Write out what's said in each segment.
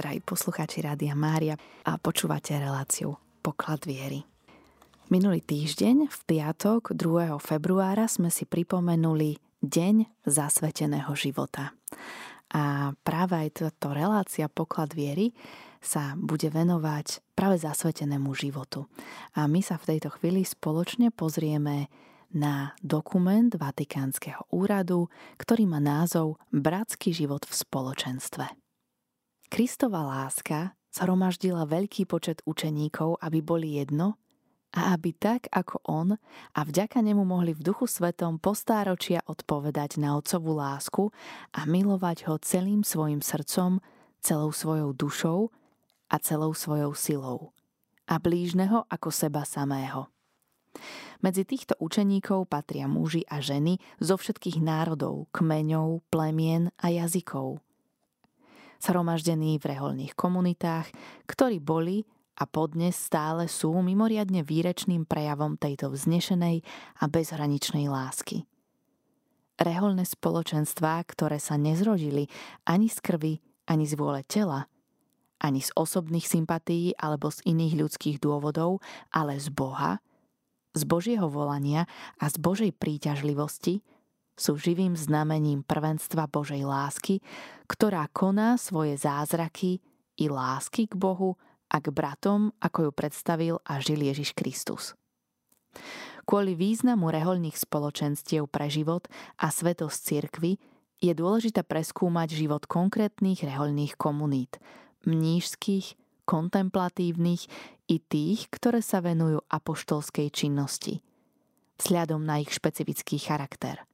drahí poslucháči Rádia Mária a počúvate reláciu Poklad viery. Minulý týždeň, v piatok 2. februára, sme si pripomenuli Deň zasveteného života. A práve aj táto relácia Poklad viery sa bude venovať práve zasvetenému životu. A my sa v tejto chvíli spoločne pozrieme na dokument Vatikánskeho úradu, ktorý má názov Bratský život v spoločenstve. Kristova láska zhromaždila veľký počet učeníkov, aby boli jedno a aby tak ako on a vďaka nemu mohli v duchu svetom postáročia odpovedať na otcovú lásku a milovať ho celým svojim srdcom, celou svojou dušou a celou svojou silou a blížneho ako seba samého. Medzi týchto učeníkov patria muži a ženy zo všetkých národov, kmeňov, plemien a jazykov. Zhromaždení v reholných komunitách, ktorí boli a podnes stále sú mimoriadne výrečným prejavom tejto vznešenej a bezhraničnej lásky. Reholné spoločenstvá, ktoré sa nezrodili ani z krvi, ani z vôle tela, ani z osobných sympatií alebo z iných ľudských dôvodov, ale z Boha, z Božieho volania a z Božej príťažlivosti, sú živým znamením prvenstva Božej lásky, ktorá koná svoje zázraky i lásky k Bohu a k bratom, ako ju predstavil a žil Ježiš Kristus. Kvôli významu reholných spoločenstiev pre život a svetosť cirkvy je dôležité preskúmať život konkrétnych reholných komunít, mnížských, kontemplatívnych i tých, ktoré sa venujú apoštolskej činnosti, vzhľadom na ich špecifický charakter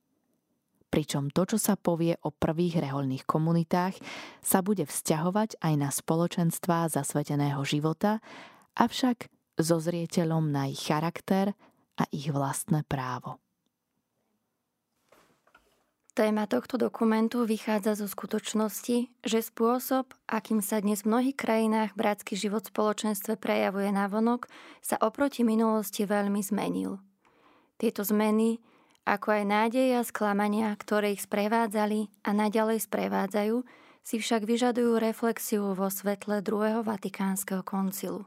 pričom to, čo sa povie o prvých reholných komunitách, sa bude vzťahovať aj na spoločenstvá zasveteného života, avšak so zrieteľom na ich charakter a ich vlastné právo. Téma tohto dokumentu vychádza zo skutočnosti, že spôsob, akým sa dnes v mnohých krajinách bratský život v spoločenstve prejavuje na vonok, sa oproti minulosti veľmi zmenil. Tieto zmeny ako aj nádeje a sklamania, ktoré ich sprevádzali a naďalej sprevádzajú, si však vyžadujú reflexiu vo svetle druhého Vatikánskeho koncilu.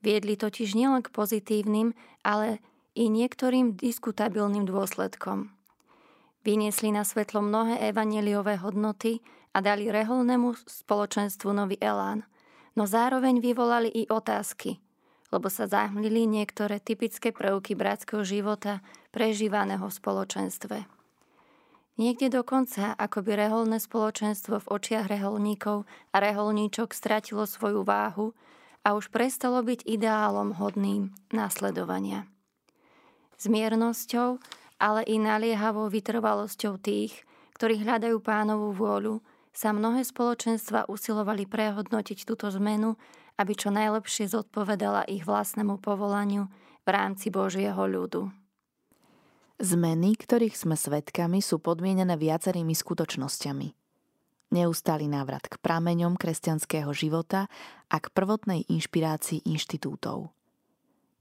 Viedli totiž nielen k pozitívnym, ale i niektorým diskutabilným dôsledkom. Vyniesli na svetlo mnohé evaneliové hodnoty a dali reholnému spoločenstvu nový elán, no zároveň vyvolali i otázky – lebo sa zahmlili niektoré typické prvky bratského života prežívaného v spoločenstve. Niekde dokonca, ako by reholné spoločenstvo v očiach reholníkov a reholníčok stratilo svoju váhu a už prestalo byť ideálom hodným následovania. S miernosťou, ale i naliehavou vytrvalosťou tých, ktorí hľadajú pánovú vôľu, sa mnohé spoločenstva usilovali prehodnotiť túto zmenu aby čo najlepšie zodpovedala ich vlastnému povolaniu v rámci Božieho ľudu. Zmeny, ktorých sme svedkami, sú podmienené viacerými skutočnosťami. Neustály návrat k prameňom kresťanského života a k prvotnej inšpirácii inštitútov.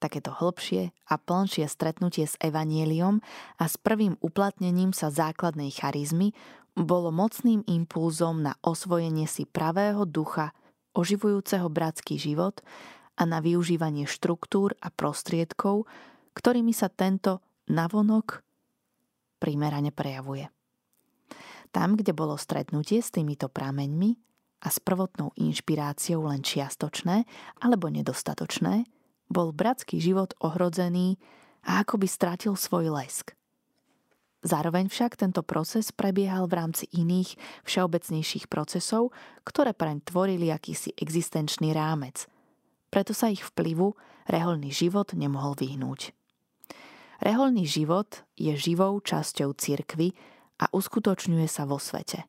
Takéto hĺbšie a plnšie stretnutie s evanieliom a s prvým uplatnením sa základnej charizmy bolo mocným impulzom na osvojenie si pravého ducha oživujúceho bratský život a na využívanie štruktúr a prostriedkov, ktorými sa tento navonok primerane prejavuje. Tam, kde bolo stretnutie s týmito prameňmi a s prvotnou inšpiráciou len čiastočné alebo nedostatočné, bol bratský život ohrodzený a akoby stratil svoj lesk – Zároveň však tento proces prebiehal v rámci iných, všeobecnejších procesov, ktoré preň tvorili akýsi existenčný rámec. Preto sa ich vplyvu reholný život nemohol vyhnúť. Reholný život je živou časťou cirkvy a uskutočňuje sa vo svete.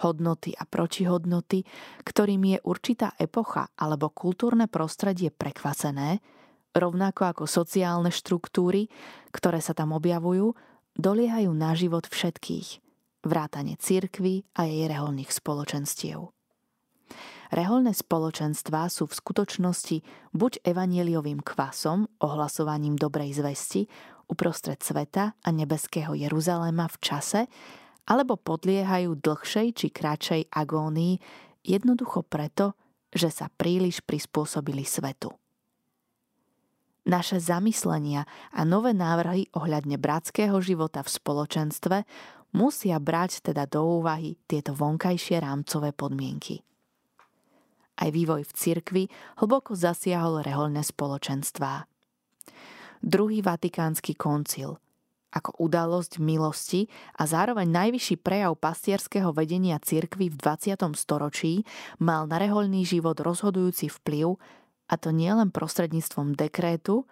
Hodnoty a protihodnoty, ktorým je určitá epocha alebo kultúrne prostredie prekvasené, rovnako ako sociálne štruktúry, ktoré sa tam objavujú, doliehajú na život všetkých, vrátane cirkvy a jej reholných spoločenstiev. Reholné spoločenstvá sú v skutočnosti buď evanieliovým kvasom, ohlasovaním dobrej zvesti uprostred sveta a nebeského Jeruzaléma v čase, alebo podliehajú dlhšej či kratšej agónii jednoducho preto, že sa príliš prispôsobili svetu. Naše zamyslenia a nové návrhy ohľadne bratského života v spoločenstve musia brať teda do úvahy tieto vonkajšie rámcové podmienky. Aj vývoj v cirkvi hlboko zasiahol reholné spoločenstvá. Druhý vatikánsky koncil ako udalosť milosti a zároveň najvyšší prejav pastierského vedenia cirkvy v 20. storočí mal na reholný život rozhodujúci vplyv a to nielen prostredníctvom dekrétu,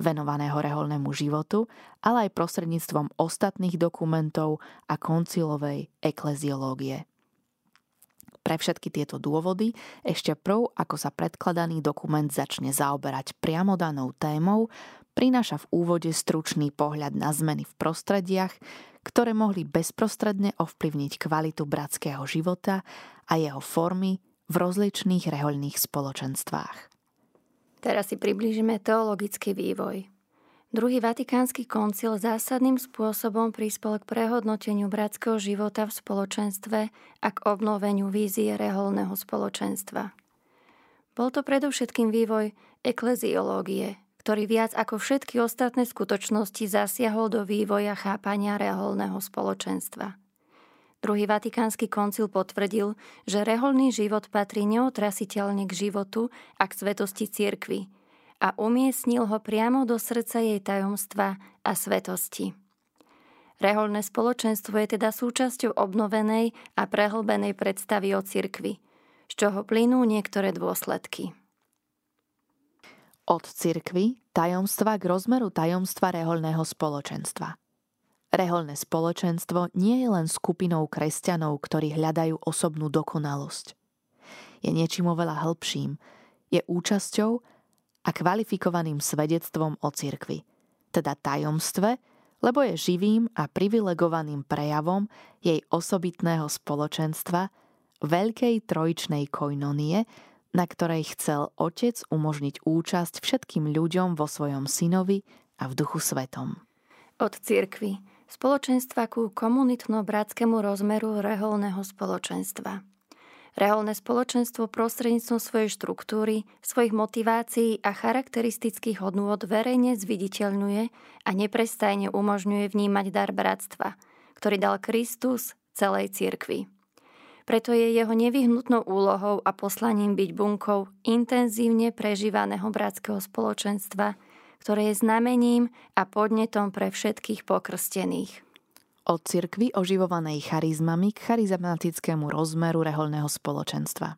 venovaného reholnému životu, ale aj prostredníctvom ostatných dokumentov a koncilovej ekleziológie. Pre všetky tieto dôvody ešte prv, ako sa predkladaný dokument začne zaoberať priamo danou témou, prináša v úvode stručný pohľad na zmeny v prostrediach, ktoré mohli bezprostredne ovplyvniť kvalitu bratského života a jeho formy v rozličných rehoľných spoločenstvách. Teraz si priblížime teologický vývoj. Druhý vatikánsky koncil zásadným spôsobom prispel k prehodnoteniu bratského života v spoločenstve a k obnoveniu vízie reholného spoločenstva. Bol to predovšetkým vývoj ekleziológie, ktorý viac ako všetky ostatné skutočnosti zasiahol do vývoja chápania reholného spoločenstva. Druhý vatikánsky koncil potvrdil, že reholný život patrí neotrasiteľne k životu a k svetosti cirkvy a umiestnil ho priamo do srdca jej tajomstva a svetosti. Reholné spoločenstvo je teda súčasťou obnovenej a prehlbenej predstavy o cirkvi, z čoho plynú niektoré dôsledky. Od cirkvy tajomstva k rozmeru tajomstva reholného spoločenstva – Reholné spoločenstvo nie je len skupinou kresťanov, ktorí hľadajú osobnú dokonalosť. Je niečím oveľa hĺbším. Je účasťou a kvalifikovaným svedectvom o cirkvi, teda tajomstve, lebo je živým a privilegovaným prejavom jej osobitného spoločenstva, veľkej trojičnej koinonie, na ktorej chcel Otec umožniť účasť všetkým ľuďom vo svojom synovi a v duchu svetom. Od cirkvy spoločenstva ku komunitno-bratskému rozmeru reholného spoločenstva. Reholné spoločenstvo prostredníctvom svojej štruktúry, svojich motivácií a charakteristických hodnôt verejne zviditeľňuje a neprestajne umožňuje vnímať dar bratstva, ktorý dal Kristus celej cirkvi. Preto je jeho nevyhnutnou úlohou a poslaním byť bunkou intenzívne prežívaného bratského spoločenstva – ktoré je znamením a podnetom pre všetkých pokrstených. Od cirkvy oživovanej charizmami k charizmatickému rozmeru reholného spoločenstva.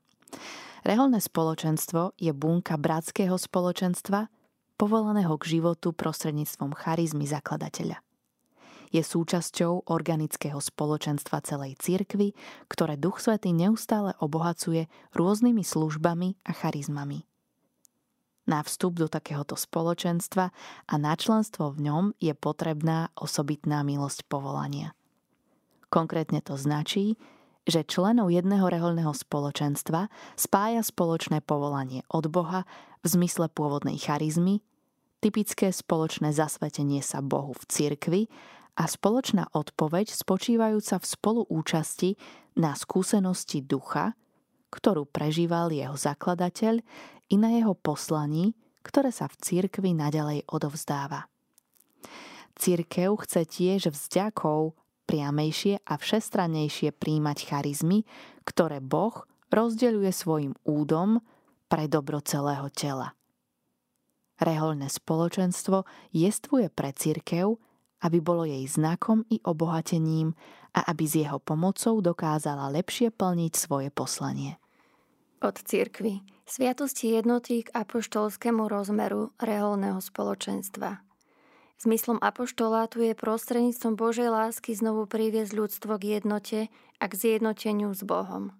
Reholné spoločenstvo je bunka bratského spoločenstva, povolaného k životu prostredníctvom charizmy zakladateľa. Je súčasťou organického spoločenstva celej cirkvy, ktoré Duch Svetý neustále obohacuje rôznymi službami a charizmami. Na vstup do takéhoto spoločenstva a na členstvo v ňom je potrebná osobitná milosť povolania. Konkrétne to značí, že členov jedného reholného spoločenstva spája spoločné povolanie od Boha v zmysle pôvodnej charizmy, typické spoločné zasvetenie sa Bohu v cirkvi a spoločná odpoveď spočívajúca v spoluúčasti na skúsenosti ducha, ktorú prežíval jeho zakladateľ i na jeho poslaní, ktoré sa v cirkvi naďalej odovzdáva. Cirkev chce tiež vzďakov priamejšie a všestranejšie príjmať charizmy, ktoré Boh rozdeľuje svojim údom pre dobro celého tela. Reholné spoločenstvo jestvuje pre cirkev, aby bolo jej znakom i obohatením a aby s jeho pomocou dokázala lepšie plniť svoje poslanie od cirkvy, sviatosti jednoty k apoštolskému rozmeru reholného spoločenstva. Zmyslom apoštolátu je prostredníctvom Božej lásky znovu priviesť ľudstvo k jednote a k zjednoteniu s Bohom.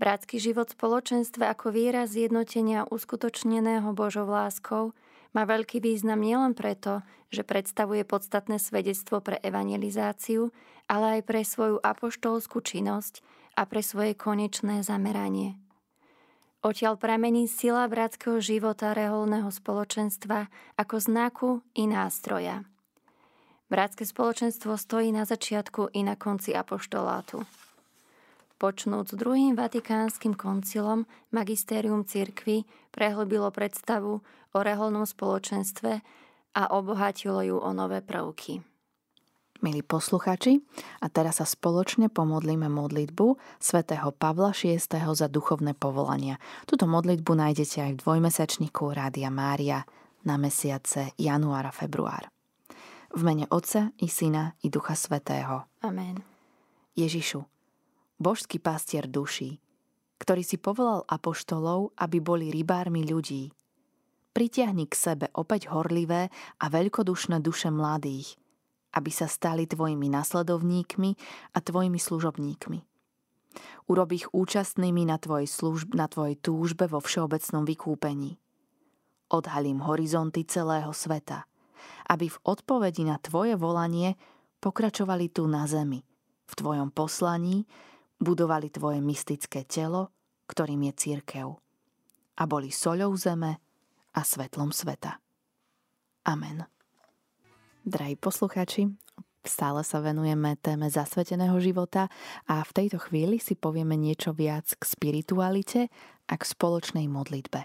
Bratský život spoločenstva ako výraz zjednotenia uskutočneného Božou láskou má veľký význam nielen preto, že predstavuje podstatné svedectvo pre evangelizáciu, ale aj pre svoju apoštolskú činnosť a pre svoje konečné zameranie. Odtiaľ pramení sila bratského života reholného spoločenstva ako znaku i nástroja. Bratské spoločenstvo stojí na začiatku i na konci apoštolátu. počnúc druhým vatikánskym koncilom Magisterium cirkvy prehlbilo predstavu o reholnom spoločenstve a obohatilo ju o nové prvky. Milí posluchači, a teraz sa spoločne pomodlíme modlitbu svätého Pavla VI. za duchovné povolania. Tuto modlitbu nájdete aj v dvojmesačníku Rádia Mária na mesiace január a február. V mene Otca i Syna i Ducha Svetého. Amen. Ježišu, božský pastier duší, ktorý si povolal apoštolov, aby boli rybármi ľudí. Pritiahni k sebe opäť horlivé a veľkodušné duše mladých, aby sa stali tvojimi nasledovníkmi a tvojimi služobníkmi. Urob ich účastnými na tvojej, služb, na tvojej túžbe vo všeobecnom vykúpení. Odhalím horizonty celého sveta, aby v odpovedi na tvoje volanie pokračovali tu na zemi, v tvojom poslaní, budovali tvoje mystické telo, ktorým je církev. A boli soľou zeme a svetlom sveta. Amen. Drahí poslucháči, stále sa venujeme téme zasveteného života a v tejto chvíli si povieme niečo viac k spiritualite a k spoločnej modlitbe.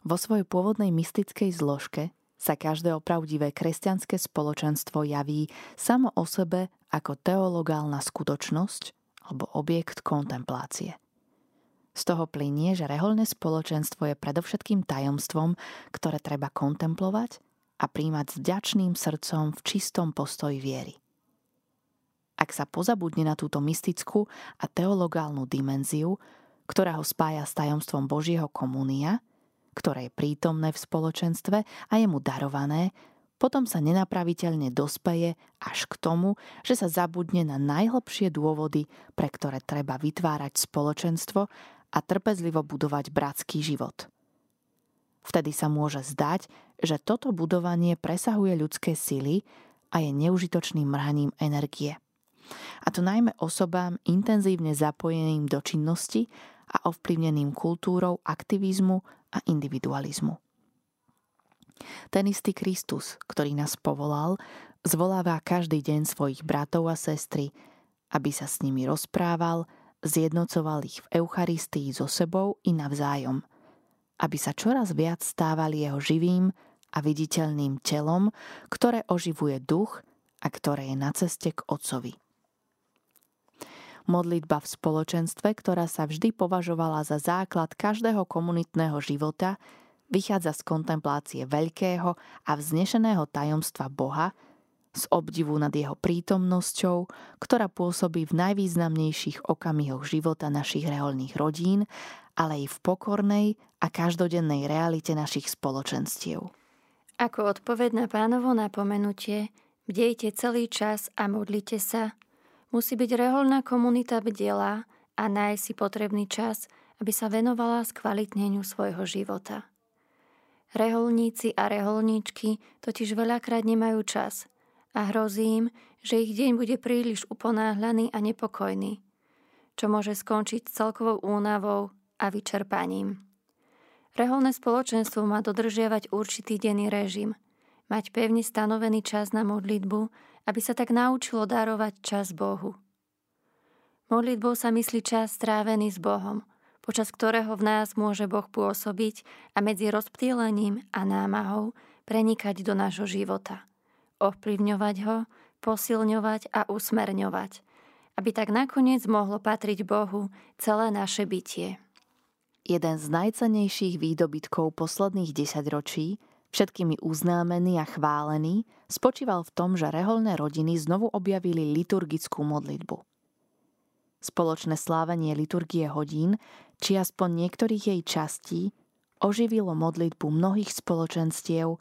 Vo svojej pôvodnej mystickej zložke sa každé opravdivé kresťanské spoločenstvo javí samo o sebe ako teologálna skutočnosť, alebo objekt kontemplácie. Z toho plinie, že reholné spoločenstvo je predovšetkým tajomstvom, ktoré treba kontemplovať a príjmať s vďačným srdcom v čistom postoji viery. Ak sa pozabudne na túto mystickú a teologálnu dimenziu, ktorá ho spája s tajomstvom Božieho komunia, ktoré je prítomné v spoločenstve a je mu darované, potom sa nenapraviteľne dospeje až k tomu, že sa zabudne na najhlbšie dôvody, pre ktoré treba vytvárať spoločenstvo a trpezlivo budovať bratský život. Vtedy sa môže zdať, že toto budovanie presahuje ľudské sily a je neužitočným mrhaním energie. A to najmä osobám intenzívne zapojeným do činnosti a ovplyvneným kultúrou aktivizmu a individualizmu. Ten istý Kristus, ktorý nás povolal, zvoláva každý deň svojich bratov a sestry, aby sa s nimi rozprával, zjednocoval ich v Eucharistii so sebou i navzájom, aby sa čoraz viac stávali jeho živým a viditeľným telom, ktoré oživuje duch a ktoré je na ceste k Otcovi. Modlitba v spoločenstve, ktorá sa vždy považovala za základ každého komunitného života, vychádza z kontemplácie veľkého a vznešeného tajomstva Boha, z obdivu nad jeho prítomnosťou, ktorá pôsobí v najvýznamnejších okamihoch života našich reholných rodín, ale i v pokornej a každodennej realite našich spoločenstiev. Ako odpoveď na pánovo napomenutie, bdejte celý čas a modlite sa, musí byť reholná komunita bdela a nájsť si potrebný čas, aby sa venovala skvalitneniu svojho života. Reholníci a reholníčky totiž veľakrát nemajú čas a hrozí im, že ich deň bude príliš uponáhľaný a nepokojný, čo môže skončiť celkovou únavou a vyčerpaním. Reholné spoločenstvo má dodržiavať určitý denný režim, mať pevne stanovený čas na modlitbu, aby sa tak naučilo darovať čas Bohu. Modlitbou sa myslí čas strávený s Bohom – počas ktorého v nás môže Boh pôsobiť a medzi rozptýlením a námahou prenikať do nášho života, ovplyvňovať ho, posilňovať a usmerňovať, aby tak nakoniec mohlo patriť Bohu celé naše bytie. Jeden z najcenejších výdobytkov posledných desaťročí, všetkými uznámený a chválený, spočíval v tom, že reholné rodiny znovu objavili liturgickú modlitbu – Spoločné slávenie liturgie hodín, či aspoň niektorých jej častí, oživilo modlitbu mnohých spoločenstiev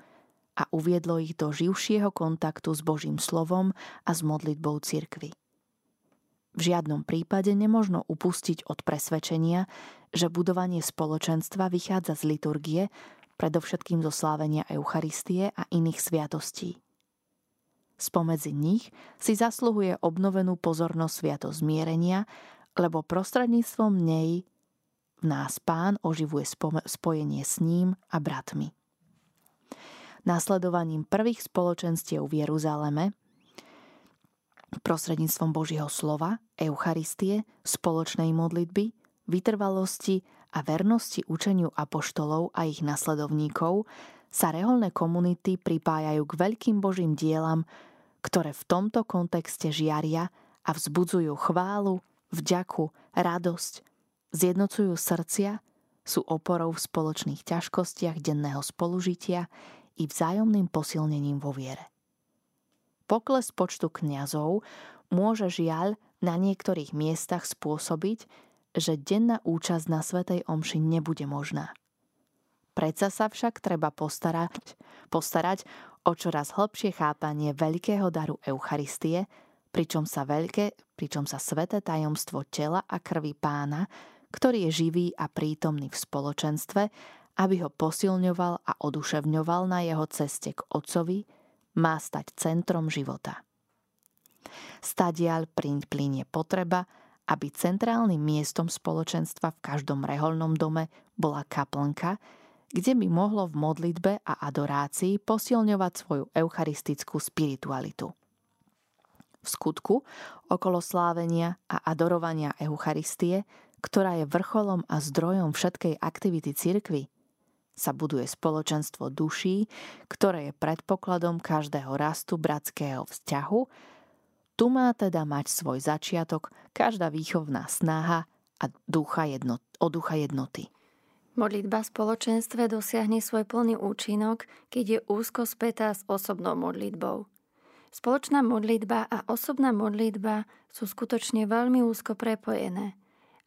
a uviedlo ich do živšieho kontaktu s Božím slovom a s modlitbou cirkvy. V žiadnom prípade nemožno upustiť od presvedčenia, že budovanie spoločenstva vychádza z liturgie, predovšetkým zo slávenia Eucharistie a iných sviatostí. Spomedzi nich si zasluhuje obnovenú pozornosť sviato zmierenia, lebo prostredníctvom nej v nás pán oživuje spojenie s ním a bratmi. Následovaním prvých spoločenstiev v Jeruzaleme prostredníctvom Božieho slova, Eucharistie, spoločnej modlitby, vytrvalosti a vernosti učeniu apoštolov a ich nasledovníkov sa reholné komunity pripájajú k veľkým Božím dielam, ktoré v tomto kontexte žiaria a vzbudzujú chválu, vďaku, radosť, zjednocujú srdcia, sú oporou v spoločných ťažkostiach denného spolužitia i vzájomným posilnením vo viere. Pokles počtu kňazov môže žiaľ na niektorých miestach spôsobiť, že denná účasť na Svetej Omši nebude možná. Predsa sa však treba postarať, postarať o čoraz hlbšie chápanie veľkého daru Eucharistie, pričom sa, veľké, pričom sa sveté tajomstvo tela a krvi pána, ktorý je živý a prítomný v spoločenstve, aby ho posilňoval a oduševňoval na jeho ceste k Otcovi, má stať centrom života. Stadial plinie potreba, aby centrálnym miestom spoločenstva v každom reholnom dome bola kaplnka, kde by mohlo v modlitbe a adorácii posilňovať svoju eucharistickú spiritualitu. V skutku, okolo slávenia a adorovania Eucharistie, ktorá je vrcholom a zdrojom všetkej aktivity cirkvy, sa buduje spoločenstvo duší, ktoré je predpokladom každého rastu bratského vzťahu. Tu má teda mať svoj začiatok každá výchovná snaha a ducha jedno, o ducha jednoty. Modlitba v spoločenstve dosiahne svoj plný účinok, keď je úzko spätá s osobnou modlitbou. Spoločná modlitba a osobná modlitba sú skutočne veľmi úzko prepojené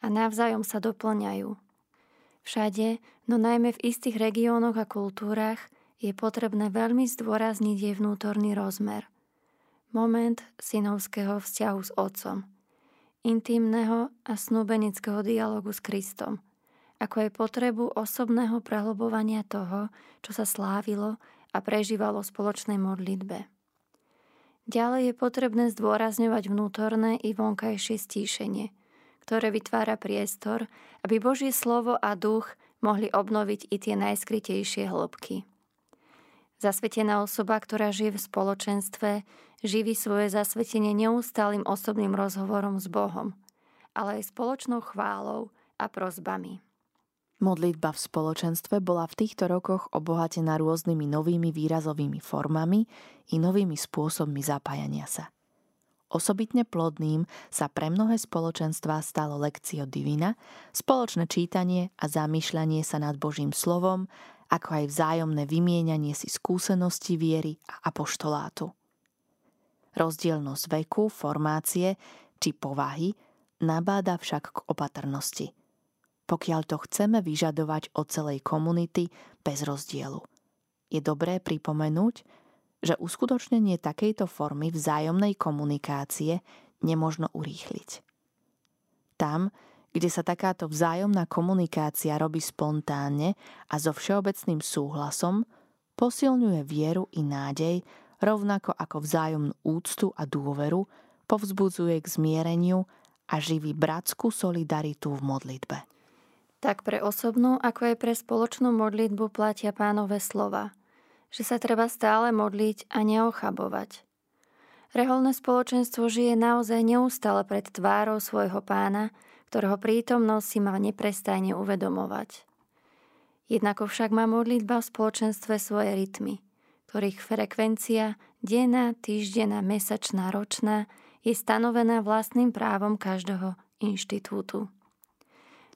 a navzájom sa doplňajú. Všade, no najmä v istých regiónoch a kultúrach, je potrebné veľmi zdôrazniť jej vnútorný rozmer. Moment synovského vzťahu s otcom, intimného a snúbenického dialogu s Kristom, ako aj potrebu osobného prehlbovania toho, čo sa slávilo a prežívalo v spoločnej modlitbe. Ďalej je potrebné zdôrazňovať vnútorné i vonkajšie stíšenie – ktoré vytvára priestor, aby Božie slovo a duch mohli obnoviť i tie najskrytejšie hĺbky. Zasvetená osoba, ktorá žije v spoločenstve, živí svoje zasvetenie neustálým osobným rozhovorom s Bohom, ale aj spoločnou chválou a prozbami. Modlitba v spoločenstve bola v týchto rokoch obohatená rôznymi novými výrazovými formami i novými spôsobmi zapájania sa. Osobitne plodným sa pre mnohé spoločenstva stalo lekcio divina, spoločné čítanie a zamýšľanie sa nad Božím slovom, ako aj vzájomné vymienianie si skúseností viery a apoštolátu. Rozdielnosť veku, formácie či povahy nabáda však k opatrnosti. Pokiaľ to chceme vyžadovať od celej komunity bez rozdielu. Je dobré pripomenúť, že uskutočnenie takejto formy vzájomnej komunikácie nemožno urýchliť. Tam, kde sa takáto vzájomná komunikácia robí spontánne a so všeobecným súhlasom, posilňuje vieru i nádej, rovnako ako vzájomnú úctu a dôveru, povzbudzuje k zmiereniu a živí bratskú solidaritu v modlitbe. Tak pre osobnú, ako aj pre spoločnú modlitbu platia pánové slova – že sa treba stále modliť a neochabovať. Reholné spoločenstvo žije naozaj neustále pred tvárou svojho pána, ktorého prítomnosť si má neprestajne uvedomovať. Jednako však má modlitba v spoločenstve svoje rytmy, ktorých frekvencia denná, týždenná, mesačná, ročná je stanovená vlastným právom každého inštitútu.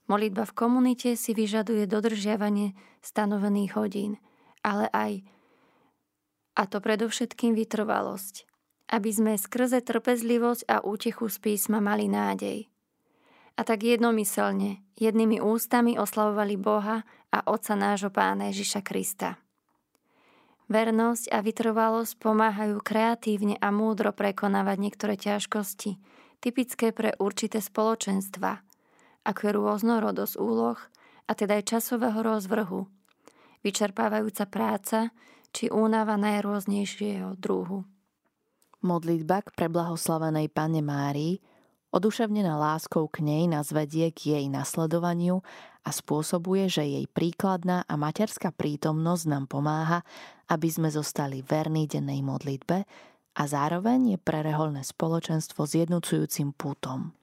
Modlitba v komunite si vyžaduje dodržiavanie stanovených hodín, ale aj a to predovšetkým vytrvalosť, aby sme skrze trpezlivosť a útechu z písma mali nádej. A tak jednomyselne, jednými ústami oslavovali Boha a Otca nášho Pána Ježiša Krista. Vernosť a vytrvalosť pomáhajú kreatívne a múdro prekonávať niektoré ťažkosti, typické pre určité spoločenstva, ako je rôznorodosť úloh a teda aj časového rozvrhu, vyčerpávajúca práca či únava najrôznejšieho druhu. Modlitba k preblahoslavenej Pane Márii, oduševnená láskou k nej nás vedie k jej nasledovaniu a spôsobuje, že jej príkladná a materská prítomnosť nám pomáha, aby sme zostali verní dennej modlitbe a zároveň je pre reholné spoločenstvo zjednocujúcim pútom.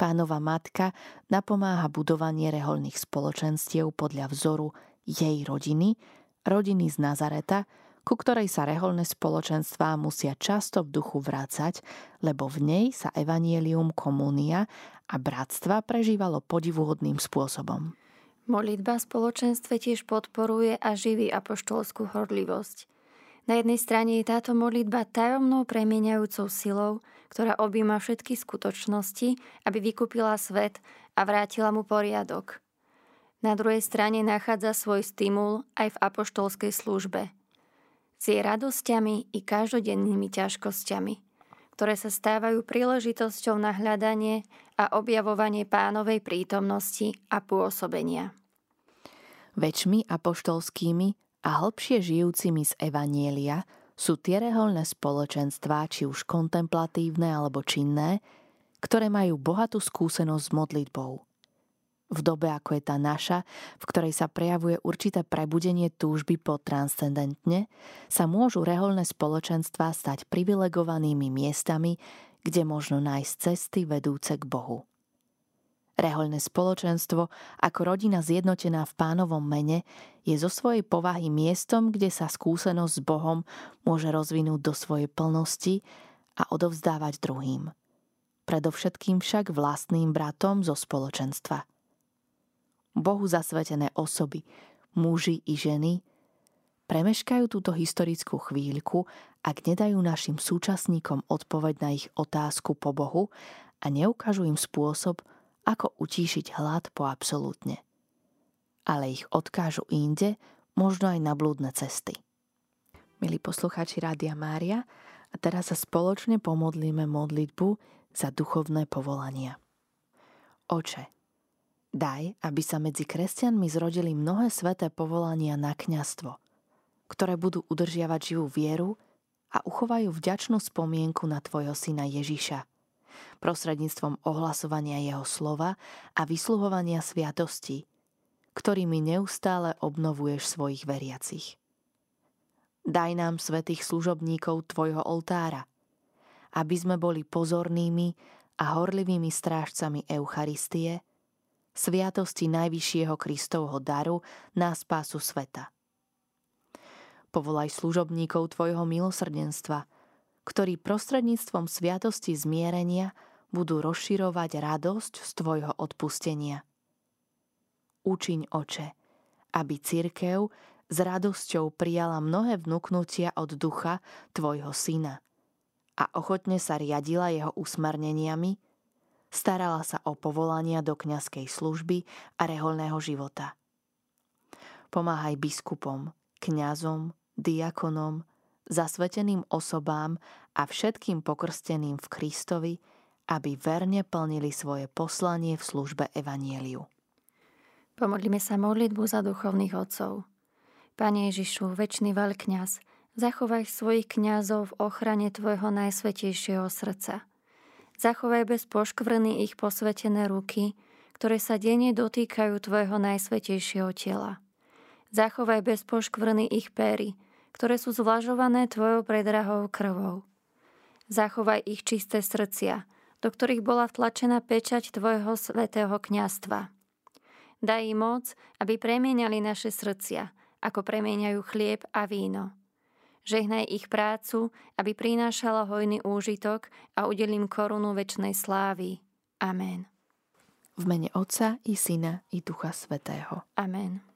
Pánova matka napomáha budovanie reholných spoločenstiev podľa vzoru jej rodiny, rodiny z Nazareta, ku ktorej sa reholné spoločenstvá musia často v duchu vrácať, lebo v nej sa evanielium, komúnia a bratstva prežívalo podivuhodným spôsobom. Modlitba spoločenstve tiež podporuje a živí apoštolskú horlivosť. Na jednej strane je táto modlitba tajomnou premieňajúcou silou, ktorá objíma všetky skutočnosti, aby vykúpila svet a vrátila mu poriadok. Na druhej strane nachádza svoj stimul aj v apoštolskej službe. S jej radosťami i každodennými ťažkosťami, ktoré sa stávajú príležitosťou na hľadanie a objavovanie pánovej prítomnosti a pôsobenia. Väčšmi apoštolskými a hlbšie žijúcimi z Evanielia sú tie reholné spoločenstvá, či už kontemplatívne alebo činné, ktoré majú bohatú skúsenosť s modlitbou. V dobe ako je tá naša, v ktorej sa prejavuje určité prebudenie túžby po transcendentne, sa môžu reholné spoločenstvá stať privilegovanými miestami, kde možno nájsť cesty vedúce k Bohu. Rehoľné spoločenstvo ako rodina zjednotená v pánovom mene je zo svojej povahy miestom, kde sa skúsenosť s Bohom môže rozvinúť do svojej plnosti a odovzdávať druhým. Predovšetkým však vlastným bratom zo spoločenstva. Bohu zasvetené osoby, muži i ženy, premeškajú túto historickú chvíľku, ak nedajú našim súčasníkom odpoveď na ich otázku po Bohu a neukážu im spôsob, ako utíšiť hlad po absolútne. Ale ich odkážu inde, možno aj na blúdne cesty. Milí poslucháči Rádia Mária, a teraz sa spoločne pomodlíme modlitbu za duchovné povolania. Oče, daj, aby sa medzi kresťanmi zrodili mnohé sveté povolania na kňastvo, ktoré budú udržiavať živú vieru a uchovajú vďačnú spomienku na Tvojho syna Ježiša, prostredníctvom ohlasovania jeho slova a vysluhovania sviatosti, ktorými neustále obnovuješ svojich veriacich. Daj nám svetých služobníkov Tvojho oltára, aby sme boli pozornými a horlivými strážcami Eucharistie, sviatosti Najvyššieho Kristovho daru na spásu sveta. Povolaj služobníkov Tvojho milosrdenstva – ktorí prostredníctvom sviatosti zmierenia budú rozširovať radosť z Tvojho odpustenia. Učiň, oče, aby cirkev s radosťou prijala mnohé vnúknutia od ducha Tvojho syna a ochotne sa riadila jeho usmerneniami, starala sa o povolania do kňazskej služby a reholného života. Pomáhaj biskupom, kňazom, diakonom, zasveteným osobám a všetkým pokrsteným v Kristovi, aby verne plnili svoje poslanie v službe Evanieliu. Pomodlíme sa modlitbu za duchovných otcov. Pane Ježišu, väčší veľkňaz, zachovaj svojich kňazov v ochrane Tvojho najsvetejšieho srdca. Zachovaj bez poškvrny ich posvetené ruky, ktoré sa denne dotýkajú Tvojho najsvetejšieho tela. Zachovaj bez poškvrny ich péry, ktoré sú zvlažované Tvojou predrahou krvou. Zachovaj ich čisté srdcia, do ktorých bola vtlačená pečať Tvojho svetého kňastva. Daj im moc, aby premieniali naše srdcia, ako premieňajú chlieb a víno. Žehnaj ich prácu, aby prinášala hojný úžitok a udelím korunu väčšnej slávy. Amen. V mene Otca i Syna i Ducha Svetého. Amen.